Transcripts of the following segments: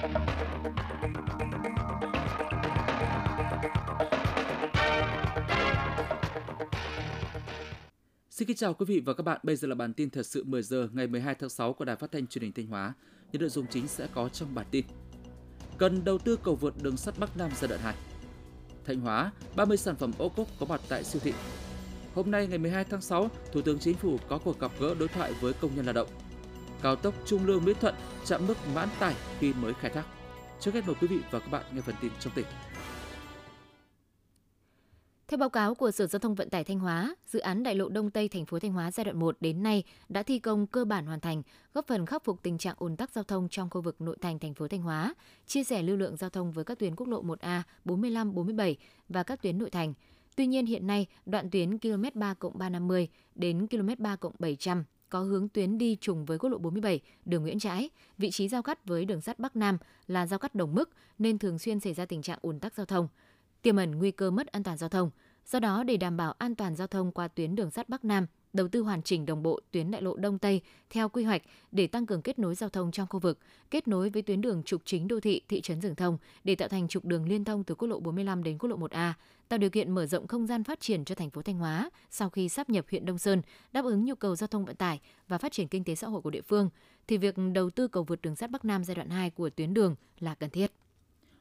Xin kính chào quý vị và các bạn. Bây giờ là bản tin thật sự 10 giờ ngày 12 tháng 6 của Đài Phát thanh Truyền hình Thanh Hóa. Những nội dung chính sẽ có trong bản tin. Cần đầu tư cầu vượt đường sắt Bắc Nam giai đoạn 2. Thanh Hóa, 30 sản phẩm ô cốp có mặt tại siêu thị. Hôm nay ngày 12 tháng 6, Thủ tướng Chính phủ có cuộc gặp gỡ đối thoại với công nhân lao động. Cao tốc Trung Lương Mỹ Thuận chạm mức mãn tải khi mới khai thác. Trước hết mời quý vị và các bạn nghe phần tin trong tỉnh. Theo báo cáo của Sở Giao thông Vận tải Thanh Hóa, dự án đại lộ Đông Tây thành phố Thanh Hóa giai đoạn 1 đến nay đã thi công cơ bản hoàn thành, góp phần khắc phục tình trạng ùn tắc giao thông trong khu vực nội thành thành phố Thanh Hóa, chia sẻ lưu lượng giao thông với các tuyến quốc lộ 1A, 45, 47 và các tuyến nội thành. Tuy nhiên hiện nay, đoạn tuyến km 3 350 đến km 3 700 có hướng tuyến đi trùng với quốc lộ 47, đường Nguyễn Trãi, vị trí giao cắt với đường sắt Bắc Nam là giao cắt đồng mức nên thường xuyên xảy ra tình trạng ùn tắc giao thông tiềm ẩn nguy cơ mất an toàn giao thông. Do đó, để đảm bảo an toàn giao thông qua tuyến đường sắt Bắc Nam, đầu tư hoàn chỉnh đồng bộ tuyến đại lộ Đông Tây theo quy hoạch để tăng cường kết nối giao thông trong khu vực, kết nối với tuyến đường trục chính đô thị thị trấn Rừng Thông để tạo thành trục đường liên thông từ quốc lộ 45 đến quốc lộ 1A, tạo điều kiện mở rộng không gian phát triển cho thành phố Thanh Hóa sau khi sắp nhập huyện Đông Sơn, đáp ứng nhu cầu giao thông vận tải và phát triển kinh tế xã hội của địa phương, thì việc đầu tư cầu vượt đường sắt Bắc Nam giai đoạn 2 của tuyến đường là cần thiết.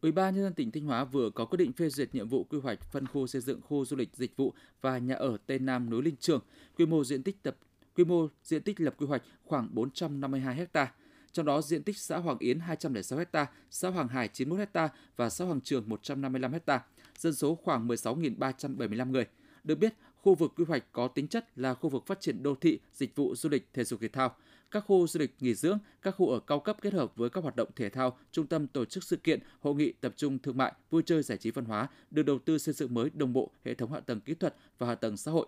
Ủy ban nhân dân tỉnh Thanh Hóa vừa có quyết định phê duyệt nhiệm vụ quy hoạch phân khu xây dựng khu du lịch dịch vụ và nhà ở Tây Nam núi Linh Trường, quy mô diện tích tập quy mô diện tích lập quy hoạch khoảng 452 ha. Trong đó diện tích xã Hoàng Yến 206 ha, xã Hoàng Hải 91 ha và xã Hoàng Trường 155 ha. Dân số khoảng 16.375 người. Được biết, khu vực quy hoạch có tính chất là khu vực phát triển đô thị, dịch vụ du lịch, thể dục thể thao, các khu du lịch nghỉ dưỡng, các khu ở cao cấp kết hợp với các hoạt động thể thao, trung tâm tổ chức sự kiện, hội nghị tập trung thương mại, vui chơi giải trí văn hóa được đầu tư xây dựng mới đồng bộ hệ thống hạ tầng kỹ thuật và hạ tầng xã hội.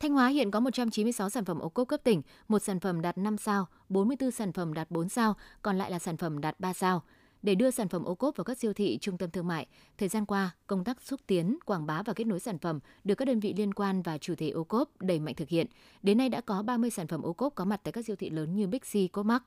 Thanh Hóa hiện có 196 sản phẩm ô cốp cấp tỉnh, một sản phẩm đạt 5 sao, 44 sản phẩm đạt 4 sao, còn lại là sản phẩm đạt 3 sao để đưa sản phẩm ô cốp vào các siêu thị, trung tâm thương mại. Thời gian qua, công tác xúc tiến, quảng bá và kết nối sản phẩm được các đơn vị liên quan và chủ thể ô cốp đẩy mạnh thực hiện. Đến nay đã có 30 sản phẩm ô cốp có mặt tại các siêu thị lớn như Big C, Coopmart.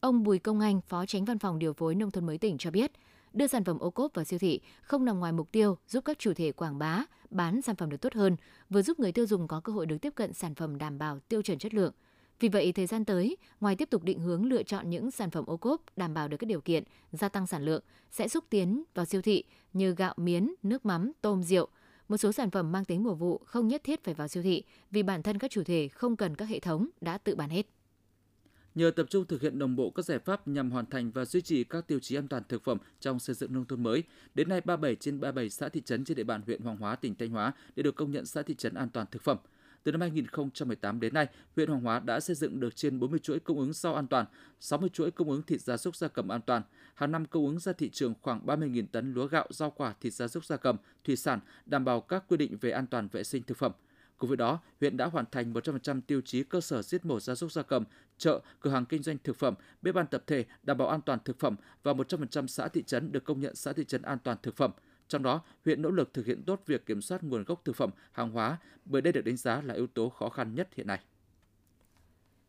Ông Bùi Công Anh, Phó Tránh Văn phòng Điều phối Nông thôn mới tỉnh cho biết, đưa sản phẩm ô cốp vào siêu thị không nằm ngoài mục tiêu giúp các chủ thể quảng bá, bán sản phẩm được tốt hơn, vừa giúp người tiêu dùng có cơ hội được tiếp cận sản phẩm đảm bảo tiêu chuẩn chất lượng – vì vậy, thời gian tới, ngoài tiếp tục định hướng lựa chọn những sản phẩm ô cốp đảm bảo được các điều kiện gia tăng sản lượng, sẽ xúc tiến vào siêu thị như gạo miến, nước mắm, tôm, rượu. Một số sản phẩm mang tính mùa vụ không nhất thiết phải vào siêu thị vì bản thân các chủ thể không cần các hệ thống đã tự bán hết. Nhờ tập trung thực hiện đồng bộ các giải pháp nhằm hoàn thành và duy trì các tiêu chí an toàn thực phẩm trong xây dựng nông thôn mới, đến nay 37 trên 37 xã thị trấn trên địa bàn huyện Hoàng Hóa, tỉnh Thanh Hóa đã được công nhận xã thị trấn an toàn thực phẩm – từ năm 2018 đến nay, huyện Hoàng Hóa đã xây dựng được trên 40 chuỗi cung ứng rau an toàn, 60 chuỗi cung ứng thịt gia súc gia cầm an toàn, hàng năm cung ứng ra thị trường khoảng 30.000 tấn lúa gạo, rau quả, thịt gia súc gia cầm, thủy sản, đảm bảo các quy định về an toàn vệ sinh thực phẩm. Cùng với đó, huyện đã hoàn thành 100% tiêu chí cơ sở giết mổ gia súc gia cầm, chợ, cửa hàng kinh doanh thực phẩm, bếp ăn tập thể đảm bảo an toàn thực phẩm và 100% xã thị trấn được công nhận xã thị trấn an toàn thực phẩm – trong đó, huyện nỗ lực thực hiện tốt việc kiểm soát nguồn gốc thực phẩm, hàng hóa, bởi đây được đánh giá là yếu tố khó khăn nhất hiện nay.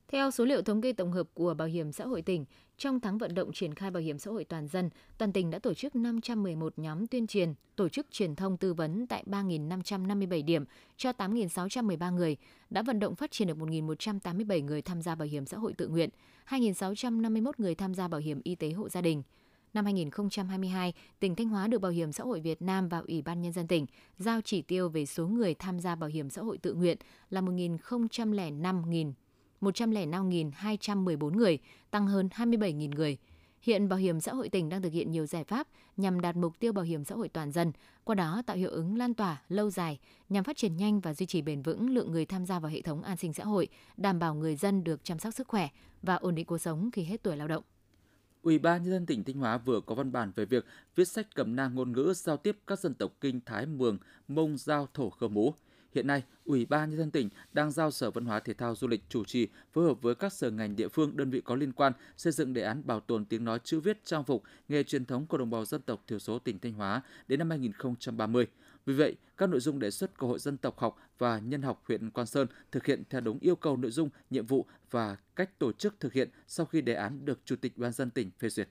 Theo số liệu thống kê tổng hợp của Bảo hiểm xã hội tỉnh, trong tháng vận động triển khai bảo hiểm xã hội toàn dân, toàn tỉnh đã tổ chức 511 nhóm tuyên truyền, tổ chức truyền thông tư vấn tại 3.557 điểm cho 8.613 người, đã vận động phát triển được 1.187 người tham gia bảo hiểm xã hội tự nguyện, 2.651 người tham gia bảo hiểm y tế hộ gia đình – Năm 2022, tỉnh Thanh Hóa được Bảo hiểm xã hội Việt Nam và Ủy ban Nhân dân tỉnh giao chỉ tiêu về số người tham gia bảo hiểm xã hội tự nguyện là 1.005.000 105.214 người, tăng hơn 27.000 người. Hiện Bảo hiểm xã hội tỉnh đang thực hiện nhiều giải pháp nhằm đạt mục tiêu bảo hiểm xã hội toàn dân, qua đó tạo hiệu ứng lan tỏa lâu dài nhằm phát triển nhanh và duy trì bền vững lượng người tham gia vào hệ thống an sinh xã hội, đảm bảo người dân được chăm sóc sức khỏe và ổn định cuộc sống khi hết tuổi lao động. Ủy ban nhân dân tỉnh Thanh Hóa vừa có văn bản về việc viết sách cẩm nang ngôn ngữ giao tiếp các dân tộc Kinh Thái Mường, Mông Giao Thổ Khơ Mú. Hiện nay, Ủy ban nhân dân tỉnh đang giao Sở Văn hóa Thể thao Du lịch chủ trì phối hợp với các sở ngành địa phương đơn vị có liên quan xây dựng đề án bảo tồn tiếng nói chữ viết trang phục nghề truyền thống của đồng bào dân tộc thiểu số tỉnh Thanh Hóa đến năm 2030. Vì vậy, các nội dung đề xuất của Hội dân tộc học và nhân học huyện Quan Sơn thực hiện theo đúng yêu cầu nội dung, nhiệm vụ và cách tổ chức thực hiện sau khi đề án được Chủ tịch Ban dân tỉnh phê duyệt.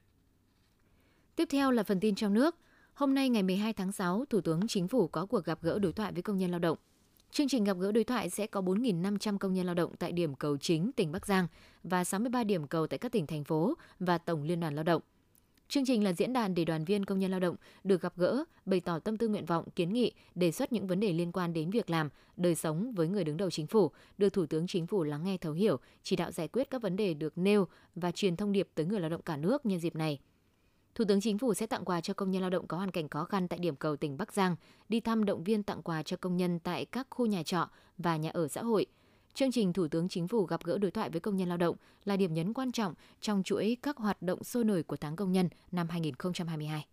Tiếp theo là phần tin trong nước. Hôm nay ngày 12 tháng 6, Thủ tướng Chính phủ có cuộc gặp gỡ đối thoại với công nhân lao động. Chương trình gặp gỡ đối thoại sẽ có 4.500 công nhân lao động tại điểm cầu chính tỉnh Bắc Giang và 63 điểm cầu tại các tỉnh thành phố và Tổng Liên đoàn Lao động. Chương trình là diễn đàn để đoàn viên công nhân lao động được gặp gỡ, bày tỏ tâm tư nguyện vọng, kiến nghị, đề xuất những vấn đề liên quan đến việc làm, đời sống với người đứng đầu chính phủ, được Thủ tướng Chính phủ lắng nghe thấu hiểu, chỉ đạo giải quyết các vấn đề được nêu và truyền thông điệp tới người lao động cả nước nhân dịp này. Thủ tướng Chính phủ sẽ tặng quà cho công nhân lao động có hoàn cảnh khó khăn tại điểm cầu tỉnh Bắc Giang, đi thăm động viên tặng quà cho công nhân tại các khu nhà trọ và nhà ở xã hội. Chương trình Thủ tướng Chính phủ gặp gỡ đối thoại với công nhân lao động là điểm nhấn quan trọng trong chuỗi các hoạt động sôi nổi của tháng công nhân năm 2022.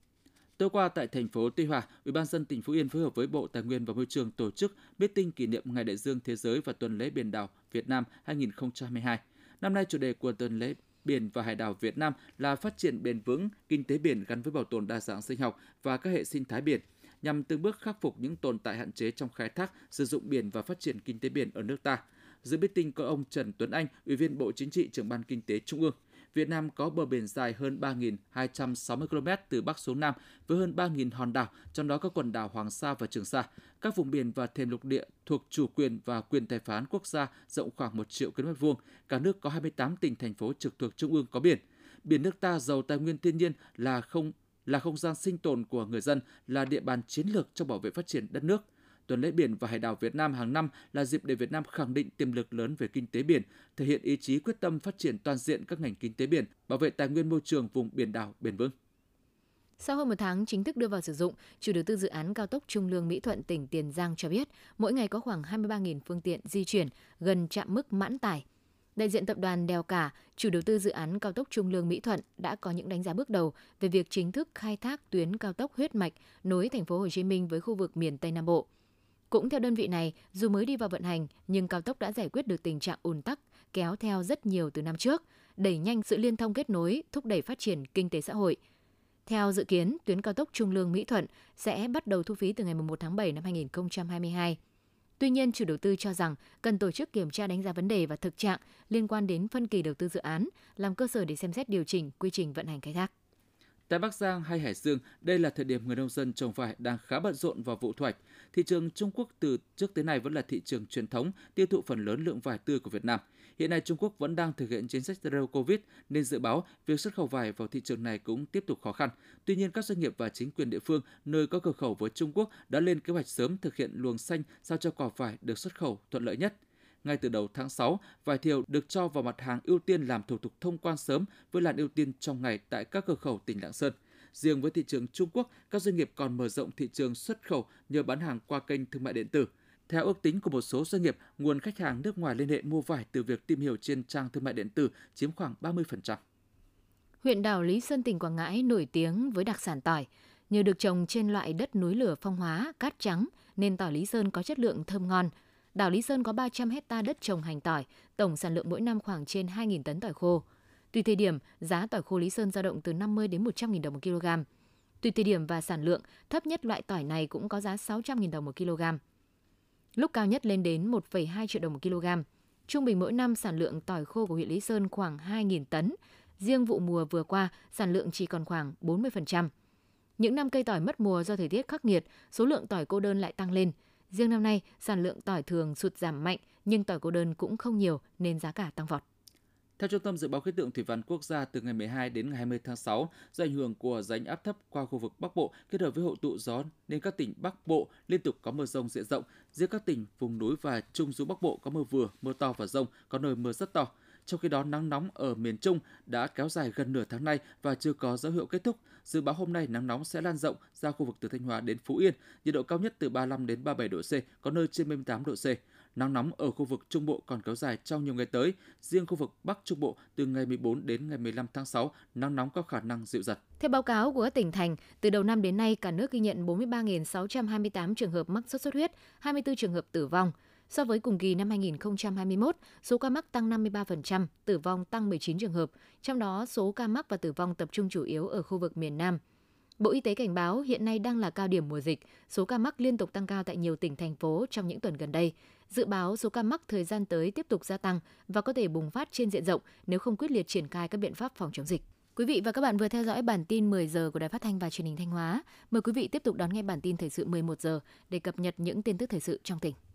Tối qua tại thành phố Tuy Hòa, Ủy ban dân tỉnh Phú Yên phối hợp với Bộ Tài nguyên và Môi trường tổ chức meeting kỷ niệm Ngày Đại dương Thế giới và tuần lễ biển đảo Việt Nam 2022. Năm nay chủ đề của tuần lễ biển và hải đảo Việt Nam là phát triển bền vững kinh tế biển gắn với bảo tồn đa dạng sinh học và các hệ sinh thái biển nhằm từng bước khắc phục những tồn tại hạn chế trong khai thác, sử dụng biển và phát triển kinh tế biển ở nước ta. Dự meeting có ông Trần Tuấn Anh, Ủy viên Bộ Chính trị, trưởng ban Kinh tế Trung ương. Việt Nam có bờ biển dài hơn 3.260 km từ Bắc xuống Nam với hơn 3.000 hòn đảo, trong đó có quần đảo Hoàng Sa và Trường Sa. Các vùng biển và thềm lục địa thuộc chủ quyền và quyền tài phán quốc gia rộng khoảng 1 triệu km vuông. Cả nước có 28 tỉnh thành phố trực thuộc trung ương có biển. Biển nước ta giàu tài nguyên thiên nhiên là không là không gian sinh tồn của người dân, là địa bàn chiến lược trong bảo vệ phát triển đất nước – Tuần lễ biển và hải đảo Việt Nam hàng năm là dịp để Việt Nam khẳng định tiềm lực lớn về kinh tế biển, thể hiện ý chí quyết tâm phát triển toàn diện các ngành kinh tế biển, bảo vệ tài nguyên môi trường vùng biển đảo bền vững. Sau hơn một tháng chính thức đưa vào sử dụng, chủ đầu tư dự án cao tốc Trung Lương Mỹ Thuận tỉnh Tiền Giang cho biết, mỗi ngày có khoảng 23.000 phương tiện di chuyển, gần chạm mức mãn tải. Đại diện tập đoàn Đèo Cả, chủ đầu tư dự án cao tốc Trung Lương Mỹ Thuận đã có những đánh giá bước đầu về việc chính thức khai thác tuyến cao tốc huyết mạch nối thành phố Hồ Chí Minh với khu vực miền Tây Nam Bộ. Cũng theo đơn vị này, dù mới đi vào vận hành, nhưng cao tốc đã giải quyết được tình trạng ùn tắc kéo theo rất nhiều từ năm trước, đẩy nhanh sự liên thông kết nối, thúc đẩy phát triển kinh tế xã hội. Theo dự kiến, tuyến cao tốc Trung Lương Mỹ Thuận sẽ bắt đầu thu phí từ ngày 1 tháng 7 năm 2022. Tuy nhiên, chủ đầu tư cho rằng cần tổ chức kiểm tra đánh giá vấn đề và thực trạng liên quan đến phân kỳ đầu tư dự án, làm cơ sở để xem xét điều chỉnh quy trình vận hành khai thác. Tại Bắc Giang hay Hải Dương, đây là thời điểm người nông dân trồng vải đang khá bận rộn vào vụ thu hoạch. Thị trường Trung Quốc từ trước tới nay vẫn là thị trường truyền thống, tiêu thụ phần lớn lượng vải tươi của Việt Nam. Hiện nay Trung Quốc vẫn đang thực hiện chính sách Zero Covid nên dự báo việc xuất khẩu vải vào thị trường này cũng tiếp tục khó khăn. Tuy nhiên các doanh nghiệp và chính quyền địa phương nơi có cửa khẩu với Trung Quốc đã lên kế hoạch sớm thực hiện luồng xanh sao cho quả vải được xuất khẩu thuận lợi nhất. Ngay từ đầu tháng 6, vải thiều được cho vào mặt hàng ưu tiên làm thủ tục thông quan sớm với làn ưu tiên trong ngày tại các cửa khẩu tỉnh Lạng Sơn. Riêng với thị trường Trung Quốc, các doanh nghiệp còn mở rộng thị trường xuất khẩu nhờ bán hàng qua kênh thương mại điện tử. Theo ước tính của một số doanh nghiệp, nguồn khách hàng nước ngoài liên hệ mua vải từ việc tìm hiểu trên trang thương mại điện tử chiếm khoảng 30%. Huyện đảo Lý Sơn tỉnh Quảng Ngãi nổi tiếng với đặc sản tỏi. Nhờ được trồng trên loại đất núi lửa phong hóa, cát trắng nên tỏi Lý Sơn có chất lượng thơm ngon, Đảo Lý Sơn có 300 hecta đất trồng hành tỏi, tổng sản lượng mỗi năm khoảng trên 2.000 tấn tỏi khô. Tùy thời điểm, giá tỏi khô Lý Sơn dao động từ 50 đến 100.000 đồng một kg. Tùy thời điểm và sản lượng, thấp nhất loại tỏi này cũng có giá 600.000 đồng một kg. Lúc cao nhất lên đến 1,2 triệu đồng một kg. Trung bình mỗi năm sản lượng tỏi khô của huyện Lý Sơn khoảng 2.000 tấn. Riêng vụ mùa vừa qua, sản lượng chỉ còn khoảng 40%. Những năm cây tỏi mất mùa do thời tiết khắc nghiệt, số lượng tỏi cô đơn lại tăng lên – Riêng năm nay, sản lượng tỏi thường sụt giảm mạnh, nhưng tỏi cô đơn cũng không nhiều nên giá cả tăng vọt. Theo Trung tâm Dự báo Khí tượng Thủy văn Quốc gia, từ ngày 12 đến ngày 20 tháng 6, do ảnh hưởng của rãnh áp thấp qua khu vực Bắc Bộ kết hợp với hội tụ gió nên các tỉnh Bắc Bộ liên tục có mưa rông diện rộng. Riêng các tỉnh vùng núi và trung du Bắc Bộ có mưa vừa, mưa to và rông, có nơi mưa rất to. Trong khi đó, nắng nóng ở miền Trung đã kéo dài gần nửa tháng nay và chưa có dấu hiệu kết thúc. Dự báo hôm nay nắng nóng sẽ lan rộng ra khu vực từ Thanh Hóa đến Phú Yên, nhiệt độ cao nhất từ 35 đến 37 độ C, có nơi trên 38 độ C. Nắng nóng ở khu vực Trung Bộ còn kéo dài trong nhiều ngày tới. Riêng khu vực Bắc Trung Bộ từ ngày 14 đến ngày 15 tháng 6, nắng nóng có khả năng dịu dần. Theo báo cáo của các tỉnh thành, từ đầu năm đến nay cả nước ghi nhận 43.628 trường hợp mắc sốt xuất huyết, 24 trường hợp tử vong. So với cùng kỳ năm 2021, số ca mắc tăng 53%, tử vong tăng 19 trường hợp, trong đó số ca mắc và tử vong tập trung chủ yếu ở khu vực miền Nam. Bộ Y tế cảnh báo hiện nay đang là cao điểm mùa dịch, số ca mắc liên tục tăng cao tại nhiều tỉnh thành phố trong những tuần gần đây. Dự báo số ca mắc thời gian tới tiếp tục gia tăng và có thể bùng phát trên diện rộng nếu không quyết liệt triển khai các biện pháp phòng chống dịch. Quý vị và các bạn vừa theo dõi bản tin 10 giờ của Đài Phát thanh và Truyền hình Thanh Hóa. Mời quý vị tiếp tục đón nghe bản tin thời sự 11 giờ để cập nhật những tin tức thời sự trong tỉnh.